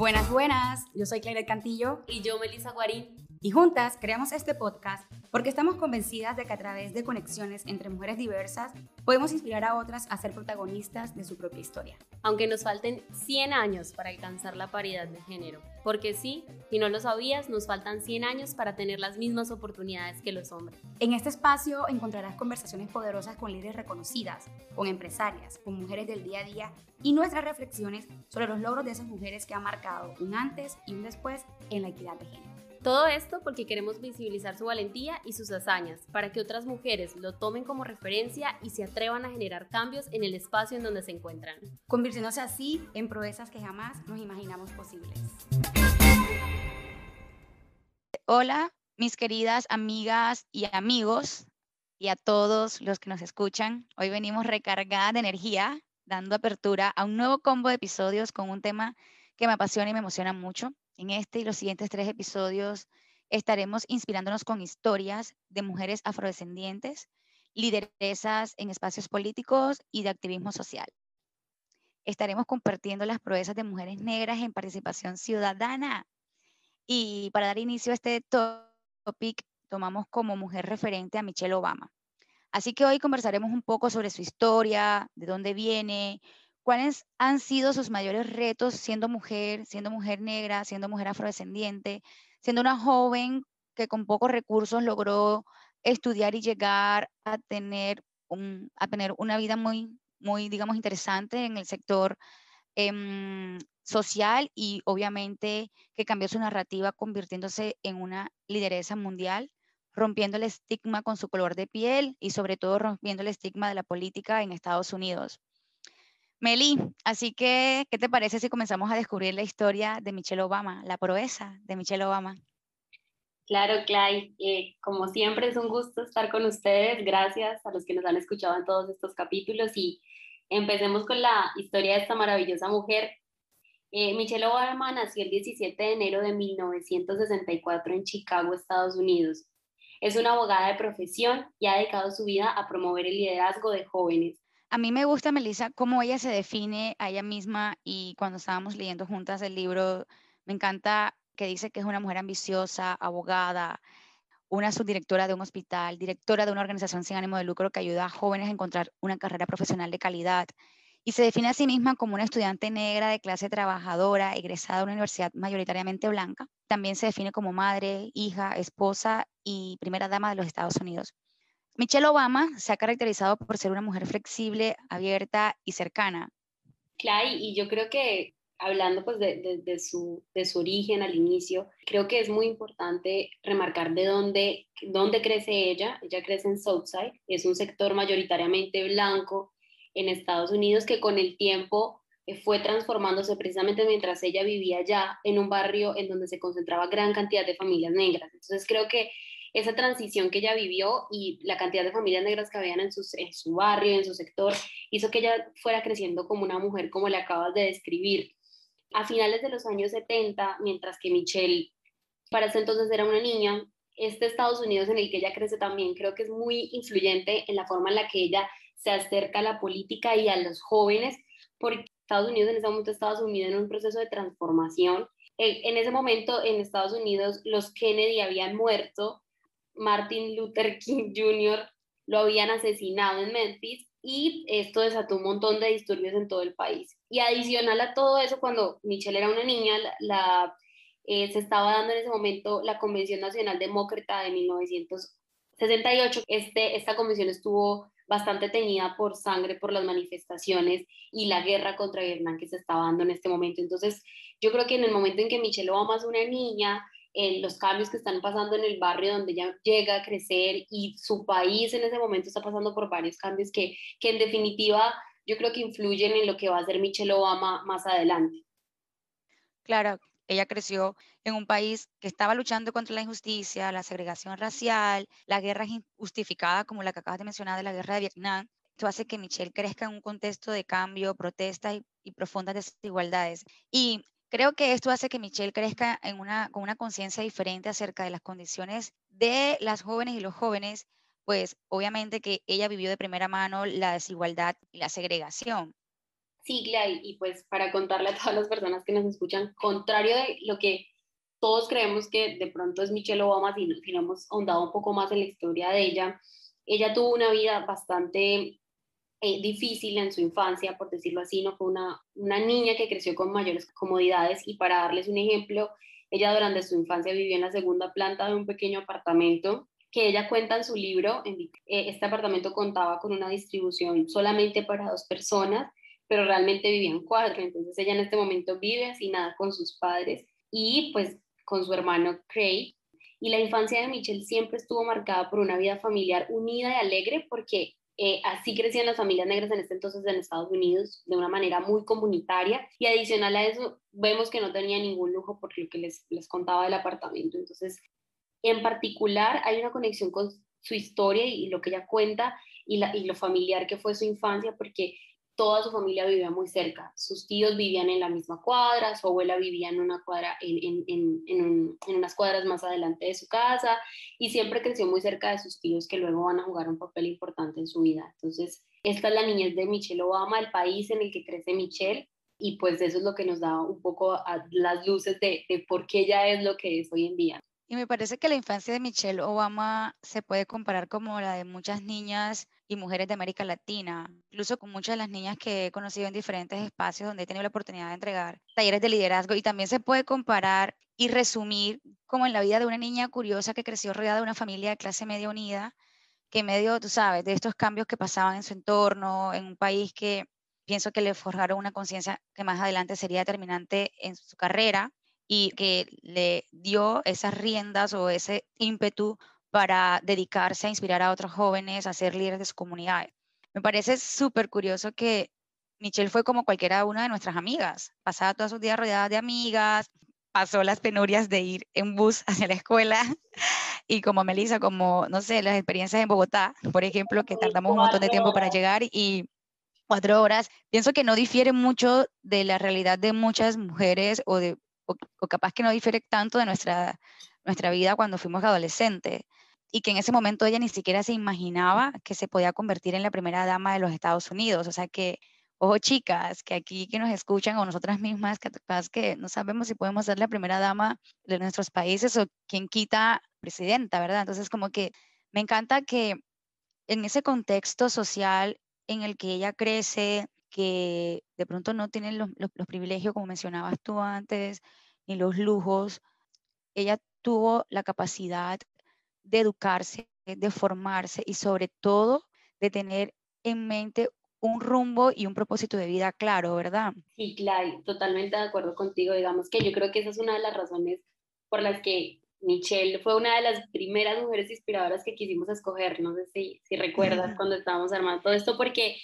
Buenas, buenas. Yo soy Claire Cantillo. Y yo, Melissa Guarín. Y juntas creamos este podcast porque estamos convencidas de que a través de conexiones entre mujeres diversas podemos inspirar a otras a ser protagonistas de su propia historia. Aunque nos falten 100 años para alcanzar la paridad de género. Porque sí, si no lo sabías, nos faltan 100 años para tener las mismas oportunidades que los hombres. En este espacio encontrarás conversaciones poderosas con líderes reconocidas, con empresarias, con mujeres del día a día y nuestras reflexiones sobre los logros de esas mujeres que han marcado un antes y un después en la equidad de género. Todo esto porque queremos visibilizar su valentía y sus hazañas, para que otras mujeres lo tomen como referencia y se atrevan a generar cambios en el espacio en donde se encuentran. Convirtiéndose así en proezas que jamás nos imaginamos posibles. Hola, mis queridas amigas y amigos, y a todos los que nos escuchan. Hoy venimos recargada de energía, dando apertura a un nuevo combo de episodios con un tema que me apasiona y me emociona mucho en este y los siguientes tres episodios estaremos inspirándonos con historias de mujeres afrodescendientes, lideresas en espacios políticos y de activismo social. Estaremos compartiendo las proezas de mujeres negras en participación ciudadana. Y para dar inicio a este topic, tomamos como mujer referente a Michelle Obama. Así que hoy conversaremos un poco sobre su historia, de dónde viene, ¿Cuáles han sido sus mayores retos siendo mujer, siendo mujer negra, siendo mujer afrodescendiente, siendo una joven que con pocos recursos logró estudiar y llegar a tener, a tener una vida muy, muy, digamos, interesante en el sector em, social y obviamente que cambió su narrativa convirtiéndose en una lideresa mundial, rompiendo el estigma con su color de piel y sobre todo rompiendo el estigma de la política en Estados Unidos. Meli, así que, ¿qué te parece si comenzamos a descubrir la historia de Michelle Obama, la proeza de Michelle Obama? Claro, Clay, eh, como siempre es un gusto estar con ustedes. Gracias a los que nos han escuchado en todos estos capítulos y empecemos con la historia de esta maravillosa mujer. Eh, Michelle Obama nació el 17 de enero de 1964 en Chicago, Estados Unidos. Es una abogada de profesión y ha dedicado su vida a promover el liderazgo de jóvenes a mí me gusta, Melissa, cómo ella se define a ella misma y cuando estábamos leyendo juntas el libro, me encanta que dice que es una mujer ambiciosa, abogada, una subdirectora de un hospital, directora de una organización sin ánimo de lucro que ayuda a jóvenes a encontrar una carrera profesional de calidad. Y se define a sí misma como una estudiante negra de clase trabajadora, egresada de una universidad mayoritariamente blanca. También se define como madre, hija, esposa y primera dama de los Estados Unidos. Michelle Obama se ha caracterizado por ser una mujer flexible, abierta y cercana. Clay, y yo creo que hablando pues de, su, de su origen al inicio, creo que es muy importante remarcar de dónde, dónde crece ella. Ella crece en Southside, es un sector mayoritariamente blanco en Estados Unidos que con el tiempo eh, fue transformándose precisamente mientras ella vivía allá en un barrio en donde se concentraba gran cantidad de familias negras. Entonces creo que esa transición que ella vivió y la cantidad de familias negras que habían en, en su barrio, en su sector, hizo que ella fuera creciendo como una mujer, como le acabas de describir. A finales de los años 70, mientras que Michelle para ese entonces era una niña, este Estados Unidos en el que ella crece también creo que es muy influyente en la forma en la que ella se acerca a la política y a los jóvenes, porque Estados Unidos en ese momento estaba sumido en un proceso de transformación. En ese momento en Estados Unidos los Kennedy habían muerto Martin Luther King Jr. lo habían asesinado en Memphis y esto desató un montón de disturbios en todo el país. Y adicional a todo eso, cuando Michelle era una niña, eh, se estaba dando en ese momento la Convención Nacional Demócrata de 1968. Este, esta convención estuvo bastante teñida por sangre, por las manifestaciones y la guerra contra Vietnam que se estaba dando en este momento. Entonces, yo creo que en el momento en que Michelle Obama es una niña, los cambios que están pasando en el barrio donde ella llega a crecer y su país en ese momento está pasando por varios cambios que, que en definitiva yo creo que influyen en lo que va a ser Michelle Obama más adelante. Claro, ella creció en un país que estaba luchando contra la injusticia, la segregación racial, la guerra injustificada como la que acabas de mencionar de la guerra de Vietnam. Esto hace que Michelle crezca en un contexto de cambio, protestas y, y profundas desigualdades. Y Creo que esto hace que Michelle crezca en una, con una conciencia diferente acerca de las condiciones de las jóvenes y los jóvenes, pues obviamente que ella vivió de primera mano la desigualdad y la segregación. sigla y, pues para contarle a todas las personas que nos escuchan, contrario de lo que todos creemos que de pronto es Michelle Obama, si, si hemos ahondado un poco más en la historia de ella, ella tuvo una vida bastante eh, difícil en su infancia, por decirlo así, no fue una, una niña que creció con mayores comodidades y para darles un ejemplo, ella durante su infancia vivió en la segunda planta de un pequeño apartamento que ella cuenta en su libro. Eh, este apartamento contaba con una distribución solamente para dos personas, pero realmente vivían cuatro, entonces ella en este momento vive nada con sus padres y pues con su hermano Craig. Y la infancia de Michelle siempre estuvo marcada por una vida familiar unida y alegre porque eh, así crecían las familias negras en este entonces en Estados Unidos de una manera muy comunitaria y adicional a eso vemos que no tenía ningún lujo por lo que les, les contaba del apartamento. Entonces, en particular hay una conexión con su historia y, lo que ella cuenta y, lo familiar que fue su infancia porque toda su familia vivía muy cerca. Sus tíos vivían en la misma cuadra, su abuela vivía en una cuadra, en, en, en, en, unas cuadras más adelante de su casa y siempre creció muy cerca de sus tíos que luego van a jugar un papel importante en su vida. Entonces, esta es la niñez de Michelle Obama, el país en el que crece Michelle y pues eso es lo que nos da un poco a las luces de, de por qué ella es lo que es hoy en día. Y me parece que la infancia de Michelle Obama se puede comparar como la de muchas niñas y mujeres de América Latina, incluso con muchas de las niñas que he conocido en diferentes espacios donde he tenido la oportunidad de entregar talleres de liderazgo. Y también se puede comparar y resumir como en la vida de una niña curiosa que creció rodeada de una familia de clase media unida, que medio, tú sabes, de estos cambios que pasaban en su entorno, en un país que pienso que le forjaron una conciencia que más adelante sería determinante en su carrera, y que le dio esas riendas o ese ímpetu para dedicarse a inspirar a otros jóvenes a ser líderes de su comunidad. Me parece súper curioso que Michelle fue como cualquiera una de nuestras amigas, pasaba todos sus días rodeada de amigas, pasó las penurias de ir en bus hacia la escuela y como Melissa, como, no sé, las experiencias en Bogotá, por ejemplo, que tardamos un montón de tiempo para llegar y cuatro horas, pienso que no difiere mucho de la realidad de muchas mujeres o de o, capaz que no difiere tanto de nuestra, nuestra vida cuando fuimos adolescentes y que en ese momento ella ni siquiera se imaginaba que se podía convertir en la primera dama de los Estados Unidos. O sea que, ojo chicas, que aquí que nos escuchan o nosotras mismas, que que no sabemos si podemos ser la primera dama de nuestros países o quien quita presidenta, ¿verdad? Entonces como que me encanta que en ese contexto social en el que ella crece, que de pronto no tienen los, privilegios, como mencionabas tú antes, ni los lujos. Ella tuvo la capacidad de educarse, de formarse y sobre todo de tener en mente un rumbo y un propósito de vida claro, ¿verdad? Sí, claro, totalmente de acuerdo contigo. Digamos que yo creo que esa es una de las razones por las que Michelle fue una de las primeras mujeres inspiradoras que quisimos escoger. No sé si, si recuerdas cuando estábamos armando todo esto, porque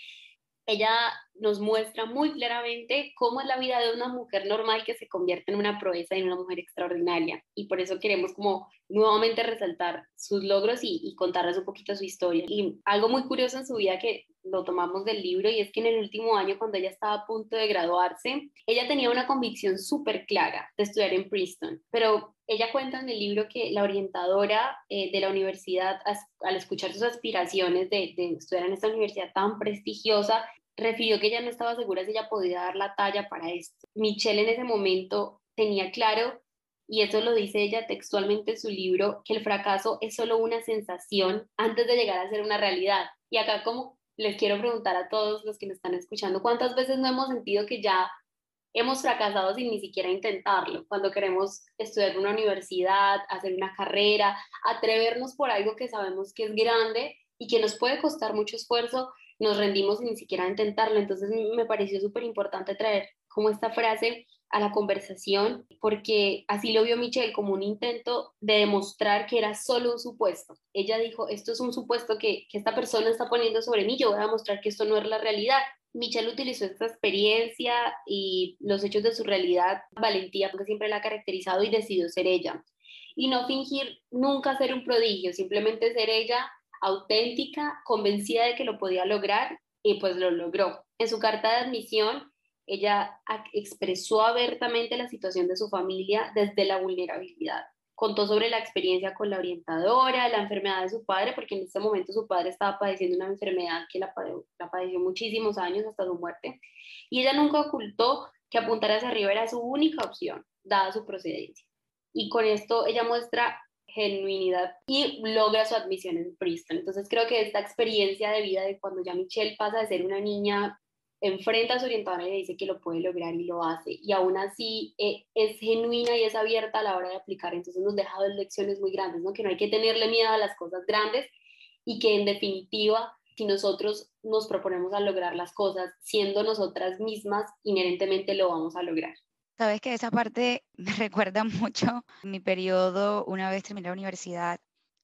ella nos muestra muy claramente cómo es la vida de una mujer normal que se convierte en una proeza y en una mujer extraordinaria. Y por eso queremos como nuevamente resaltar sus logros y, y, contarles un poquito su historia. Y algo muy curioso en su vida que lo tomamos del libro y es que en el último año cuando ella estaba a punto de graduarse, ella tenía una convicción súper clara de estudiar en Princeton, pero ella cuenta en el libro que la orientadora eh, de la universidad, al escuchar sus aspiraciones de, de estudiar en esta universidad tan prestigiosa, refirió que ella no estaba segura si ella podía dar la talla para esto. Michelle en ese momento tenía claro, y eso lo dice ella textualmente en su libro, que el fracaso es solo una sensación antes de llegar a ser una realidad. Y acá como les quiero preguntar a todos los que me están escuchando, ¿cuántas veces no hemos sentido que ya hemos fracasado sin ni siquiera intentarlo? Cuando queremos estudiar en una universidad, hacer una carrera, atrevernos por algo que sabemos que es grande y que nos puede costar mucho esfuerzo, nos rendimos sin ni siquiera intentarlo. Entonces me pareció súper importante traer como esta frase a la conversación, porque así lo vio Michelle como un intento de demostrar que era solo un supuesto. Ella dijo, esto es un supuesto que, que esta persona está poniendo sobre mí, yo voy a demostrar que esto no es la realidad. Michelle utilizó esta experiencia y los hechos de su realidad, valentía, porque siempre la ha caracterizado y decidió ser ella. Y no fingir nunca ser un prodigio, simplemente ser ella auténtica, convencida de que lo podía lograr y pues lo logró. En su carta de admisión, ella expresó abiertamente la situación de su familia desde la vulnerabilidad. Contó sobre la experiencia con la orientadora, la enfermedad de su padre, porque en ese momento su padre estaba padeciendo una enfermedad que la, padeció muchísimos años hasta su muerte. Y ella nunca ocultó que apuntar hacia arriba era su única opción, dada su procedencia. Y con esto ella muestra genuinidad y logra su admisión en Princeton. Entonces creo que esta experiencia de vida de cuando ya Michelle pasa de ser una niña enfrenta a su orientadora y le dice que lo puede lograr y lo hace. Y aún así eh, es genuina y es abierta a la hora de aplicar. Entonces nos deja dos lecciones muy grandes, ¿no? Que no hay que tenerle miedo a las cosas grandes y que en definitiva, si nosotros nos proponemos a lograr las cosas siendo nosotras mismas, inherentemente lo vamos a lograr. Sabes que esa parte me recuerda mucho mi periodo una vez terminé la universidad.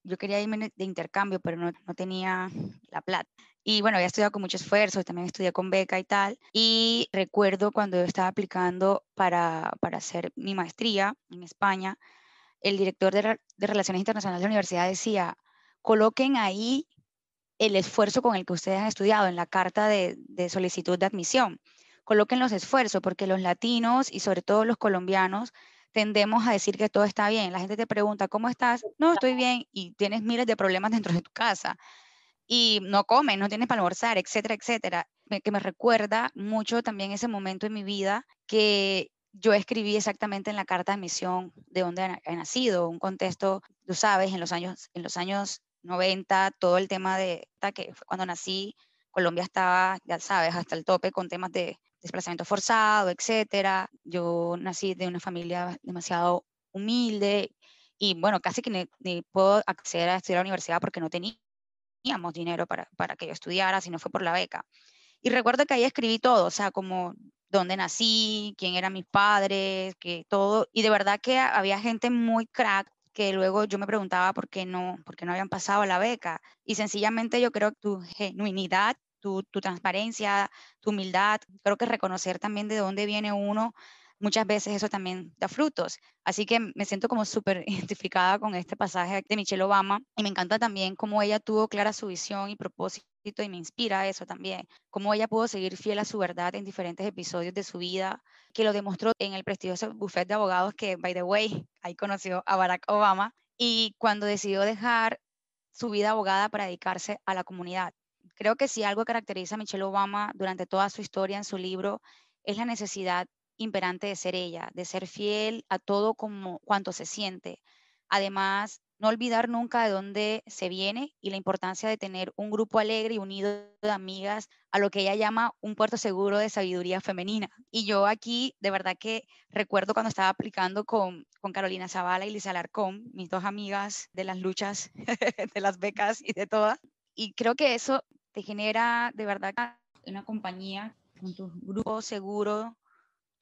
Yo quería irme de intercambio, pero no, no tenía la plata. Y bueno, había estudiado con mucho esfuerzo, también estudié con beca y tal. Y recuerdo cuando yo estaba aplicando para, para hacer mi maestría en España, el director de, de Relaciones Internacionales de la universidad decía, coloquen ahí el esfuerzo con el que ustedes han estudiado en la carta de, de solicitud de admisión. Coloquen los esfuerzos, porque los latinos y sobre todo los colombianos tendemos a decir que todo está bien. La gente te pregunta, ¿cómo estás? No, estoy bien y tienes miles de problemas dentro de tu casa y no comes, no tienes para almorzar, etcétera, etcétera. que me recuerda mucho también ese momento en mi vida que yo escribí exactamente en la carta de admisión de dónde he nacido, un contexto, tú sabes, en los años, en los años 90, todo el tema de que fue cuando nací, Colombia estaba, ya sabes, hasta el tope con temas de desplazamiento forzado, etcétera. Yo nací de una familia demasiado humilde y bueno, casi que ni, ni puedo acceder a estudiar a la universidad porque no tenía teníamos dinero para, para que yo estudiara, si no fue por la beca. Y recuerdo que ahí escribí todo, o sea, como dónde nací, quién eran mis padres, que todo. Y de verdad que había gente muy crack que luego yo me preguntaba por qué no, por qué no habían pasado la beca. Y sencillamente yo creo que tu genuinidad, tu, tu transparencia, tu humildad, creo que reconocer también de dónde viene uno muchas veces eso también da frutos. Así que me siento como súper identificada con este pasaje de Michelle Obama y me encanta también cómo ella tuvo clara su visión y propósito y me inspira eso también, cómo ella pudo seguir fiel a su verdad en diferentes episodios de su vida, que lo demostró en el prestigioso buffet de abogados que, by the way, ahí conoció a Barack Obama y cuando decidió dejar su vida abogada para dedicarse a la comunidad. Creo que si algo caracteriza a Michelle Obama durante toda su historia en su libro es la necesidad imperante de ser ella, de ser fiel a todo como cuanto se siente. Además, no olvidar nunca de dónde se viene y la importancia de tener un grupo alegre y unido de amigas a lo que ella llama un puerto seguro de sabiduría femenina. Y yo aquí, de verdad que recuerdo cuando estaba aplicando con, con Carolina Zavala y Lisa Alarcón, mis dos amigas de las luchas, de las becas y de todas. Y creo que eso te genera de verdad una compañía con tu grupo seguro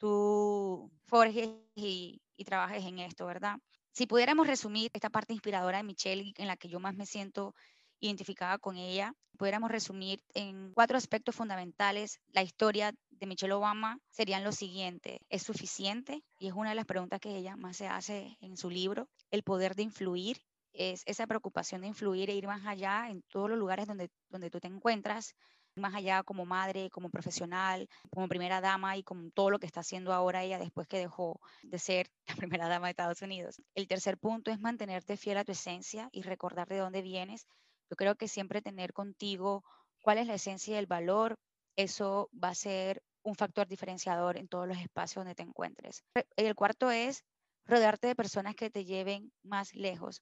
tú forjes y, trabajes en esto, ¿verdad? Si pudiéramos resumir esta parte inspiradora de Michelle, en la que yo más me siento identificada con ella, pudiéramos resumir en cuatro aspectos fundamentales la historia de Michelle Obama, serían los siguientes. ¿Es suficiente? Y es una de las preguntas que ella más se hace en su libro. El poder de influir es esa preocupación de influir e ir más allá en todos los lugares donde, donde tú te encuentras más allá como madre, como profesional, como primera dama y con todo lo que está haciendo ahora ella después que dejó de ser la primera dama de Estados Unidos. El tercer punto es mantenerte fiel a tu esencia y recordar de dónde vienes. Yo creo que siempre tener contigo cuál es la esencia y el valor, eso va a ser un factor diferenciador en todos los espacios donde te encuentres. El cuarto es rodearte de personas que te lleven más lejos.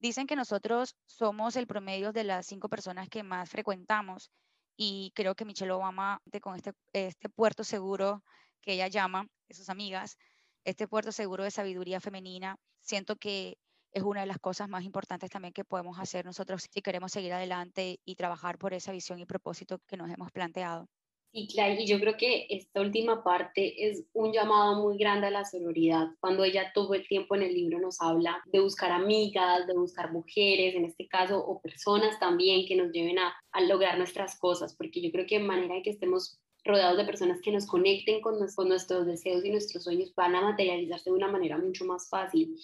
Dicen que nosotros somos el promedio de las cinco personas que más frecuentamos y creo que Michelle Obama, con este, este puerto seguro que ella llama, de sus amigas, este puerto seguro de sabiduría femenina, siento que es una de las cosas más importantes también que podemos hacer nosotros si queremos seguir adelante y trabajar por esa visión y propósito que nos hemos planteado. Sí, claro, y yo creo que esta última parte es un llamado muy grande a la sororidad. Cuando ella todo el tiempo en el libro nos habla de buscar amigas, de buscar mujeres, en este caso, o personas también que nos lleven a, a lograr nuestras cosas, porque yo creo que de manera que estemos rodeados de personas que nos conecten con, con nuestros deseos y nuestros sueños van a materializarse de una manera mucho más fácil.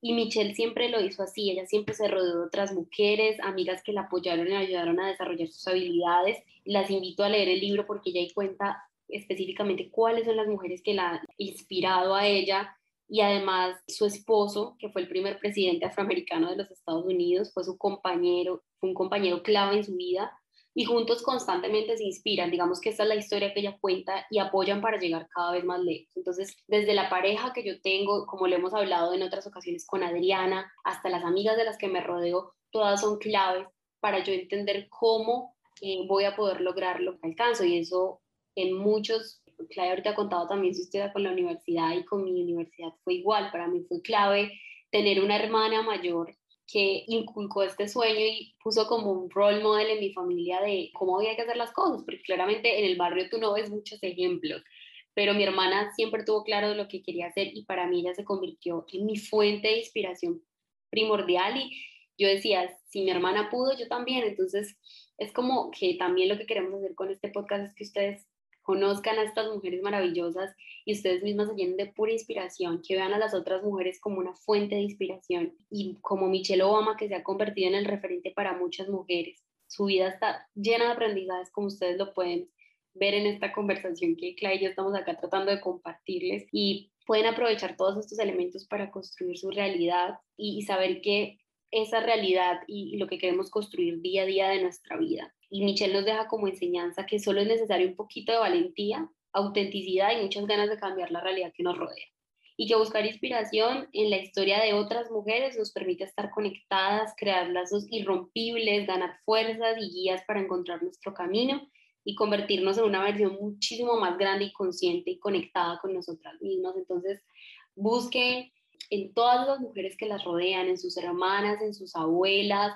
Y Michelle siempre lo hizo así, ella siempre se rodeó de otras mujeres, amigas que la apoyaron y ayudaron a desarrollar sus habilidades. Las invito a leer el libro porque ella ahí cuenta específicamente cuáles son las mujeres que la han inspirado a ella y además su esposo, que fue el primer presidente afroamericano de los Estados Unidos, fue su compañero, fue un compañero clave en su vida, y juntos constantemente se inspiran. Digamos que esta es la historia que ella cuenta y apoyan para llegar cada vez más lejos. Entonces, desde la pareja que yo tengo, como le hemos hablado en otras ocasiones con Adriana, hasta las amigas de las que me rodeo, todas son claves para yo entender cómo eh, voy a poder lograr lo que alcanzo. Y eso en muchos, Claudia ahorita ha contado también su historia con la universidad y con mi universidad fue igual. Para mí fue clave tener una hermana mayor que inculcó este sueño y puso como un role model en mi familia de cómo había que hacer las cosas, porque claramente en el barrio tú no ves muchos ejemplos, pero mi hermana siempre tuvo claro lo que quería hacer y para mí ella se convirtió en mi fuente de inspiración primordial y yo decía, si mi hermana pudo, yo también, entonces es como que también lo que queremos hacer con este podcast es que ustedes conozcan a estas mujeres maravillosas y ustedes mismas se llenen de pura inspiración, que vean a las otras mujeres como una fuente de inspiración y como Michelle Obama que se ha convertido en el referente para muchas mujeres. Su vida está llena de aprendizajes como ustedes lo pueden ver en esta conversación que Clay y yo estamos acá tratando de compartirles y pueden aprovechar todos estos elementos para construir su realidad y, saber que esa realidad y lo que queremos construir día a día de nuestra vida y Michelle nos deja como enseñanza que solo es necesario un poquito de valentía, autenticidad y muchas ganas de cambiar la realidad que nos rodea. Y que buscar inspiración en la historia de otras mujeres nos permite estar conectadas, crear lazos irrompibles, ganar fuerzas y guías para encontrar nuestro camino y convertirnos en una versión muchísimo más grande y consciente y conectada con nosotras mismas. Entonces, busque en todas las mujeres que las rodean, en sus hermanas, en sus abuelas,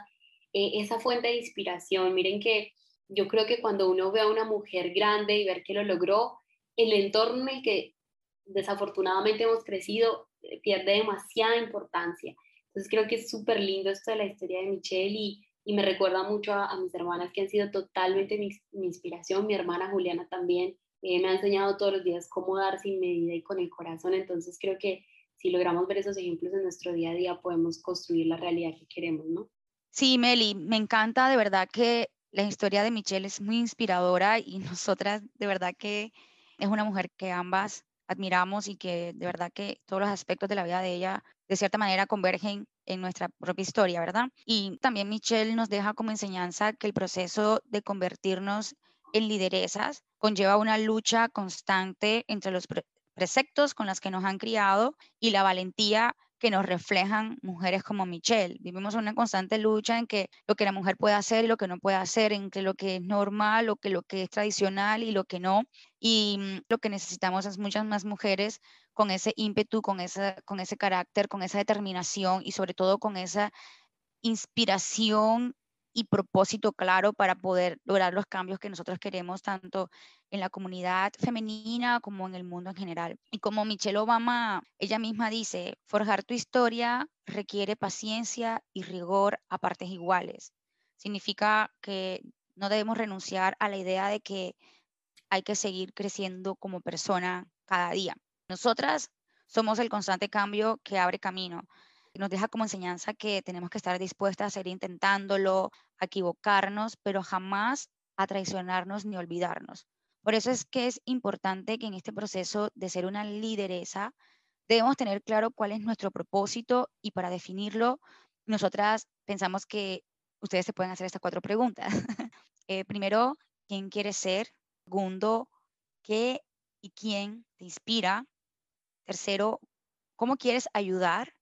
eh, esa fuente de inspiración. Miren que yo creo que cuando uno ve a una mujer grande y ver que lo logró, el entorno en el que desafortunadamente hemos crecido eh, pierde demasiada importancia. Entonces creo que es súper lindo esto de la historia de Michelle y, y me recuerda mucho a, mis hermanas que han sido totalmente mi, inspiración. Mi hermana Juliana también eh, me ha enseñado todos los días cómo dar sin medida y con el corazón. Entonces creo que si logramos ver esos ejemplos en nuestro día a día podemos construir la realidad que queremos, ¿no? Sí, Meli, me encanta de verdad que la historia de Michelle es muy inspiradora y nosotras de verdad que es una mujer que ambas admiramos y que de verdad que todos los aspectos de la vida de ella de cierta manera convergen en nuestra propia historia, ¿verdad? Y también Michelle nos deja como enseñanza que el proceso de convertirnos en lideresas conlleva una lucha constante entre los preceptos con los que nos han criado y la valentía que nos reflejan mujeres como Michelle. Vivimos una constante lucha en que lo que la mujer puede hacer y lo que no puede hacer, entre lo que es normal, lo que, lo que es tradicional y lo que no. Y mm, lo que necesitamos es muchas más mujeres con ese ímpetu, con, esa, con ese carácter, con esa determinación y sobre todo con esa inspiración y propósito claro para poder lograr los cambios que nosotros queremos tanto en la comunidad femenina como en el mundo en general. Y como Michelle Obama, ella misma dice, forjar tu historia requiere paciencia y rigor a partes iguales. Significa que no debemos renunciar a la idea de que hay que seguir creciendo como persona cada día. Nosotras somos el constante cambio que abre camino nos deja como enseñanza que tenemos que estar dispuestas a seguir intentándolo, a equivocarnos, pero jamás a traicionarnos ni olvidarnos. Por eso es que es importante que en este proceso de ser una lideresa debemos tener claro cuál es nuestro propósito y para definirlo, nosotras pensamos que ustedes se pueden hacer estas cuatro preguntas. Eh, primero, ¿quién quieres ser? Segundo, ¿qué y quién te inspira? Tercero, ¿cómo quieres ayudar?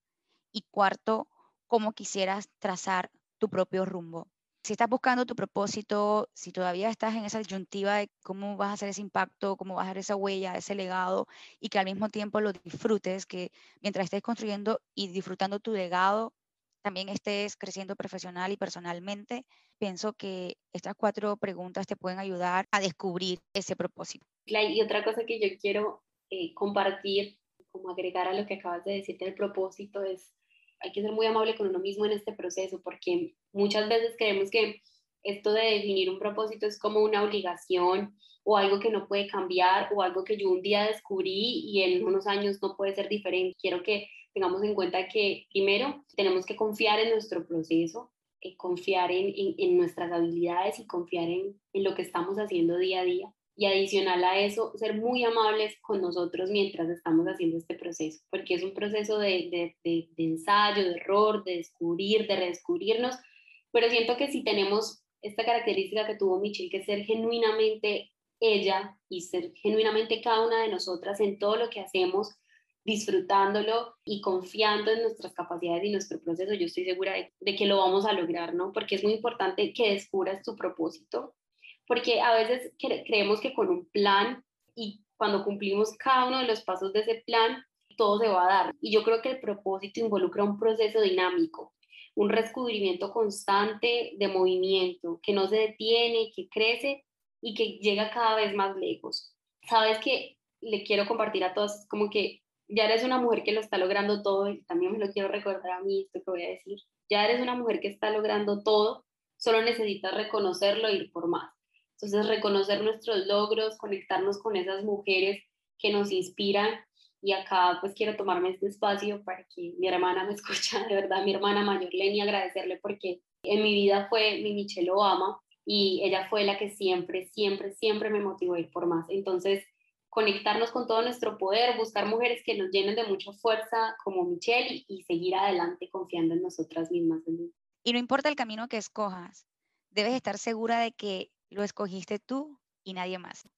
Y cuarto, cómo quisieras trazar tu propio rumbo. Si estás buscando tu propósito, si todavía estás en esa disyuntiva de cómo vas a hacer ese impacto, cómo vas a hacer esa huella, ese legado, y que al mismo tiempo lo disfrutes, que mientras estés construyendo y disfrutando tu legado, también estés creciendo profesional y personalmente, pienso que estas cuatro preguntas te pueden ayudar a descubrir ese propósito. Y otra cosa que yo quiero eh, compartir, como agregar a lo que acabas de decir del propósito, es hay que ser muy amable con uno mismo en este proceso, porque muchas veces creemos que esto de definir un propósito es como una obligación o algo que no puede cambiar o algo que yo un día descubrí y en unos años no puede ser diferente. Quiero que tengamos en cuenta que primero tenemos que confiar en nuestro proceso, eh, confiar en, en, nuestras habilidades y confiar en, en lo que estamos haciendo día a día y adicional a eso, ser muy amables con nosotros mientras estamos haciendo este proceso, porque es un proceso de, de, ensayo, de error, de descubrir, de redescubrirnos, pero siento que si tenemos esta característica que tuvo Michelle, que es ser genuinamente ella y ser genuinamente cada una de nosotras en todo lo que hacemos, disfrutándolo y confiando en nuestras capacidades y nuestro proceso, yo estoy segura de, que lo vamos a lograr, ¿no? Porque es muy importante que descubras tu propósito, porque a veces creemos que con un plan y cuando cumplimos cada uno de los pasos de ese plan, todo se va a dar. Y yo creo que el propósito involucra un proceso dinámico, un descubrimiento constante de movimiento, que no se detiene, que crece y que llega cada vez más lejos. Sabes que le quiero compartir a todos como que ya eres una mujer que lo está logrando todo y también me lo quiero recordar a mí esto que voy a decir. Ya eres una mujer que está logrando todo, solo necesitas reconocerlo e ir por más. Entonces, reconocer nuestros logros, conectarnos con esas mujeres que nos inspiran y acá pues quiero tomarme este espacio para que mi hermana me escucha, de verdad, mi hermana mayor Leni, agradecerle porque en mi vida fue mi Michelle Obama y ella fue la que siempre, siempre, siempre me motivó a ir por más. Entonces, conectarnos con todo nuestro poder, buscar mujeres que nos llenen de mucha fuerza como Michelle y, seguir adelante confiando en nosotras mismas. Y no importa el camino que escojas, debes estar segura de que lo escogiste tú y nadie más.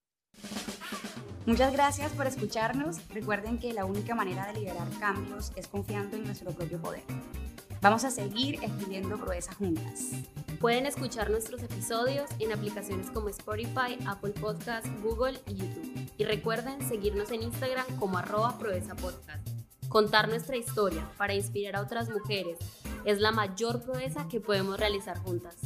Muchas gracias por escucharnos. Recuerden que la única manera de liderar cambios es confiando en nuestro propio poder. Vamos a seguir escribiendo proezas juntas. Pueden escuchar nuestros episodios en aplicaciones como Spotify, Apple Podcasts, Google y YouTube. Y recuerden seguirnos en Instagram como arroba proeza podcast. Contar nuestra historia para inspirar a otras mujeres es la mayor proeza que podemos realizar juntas.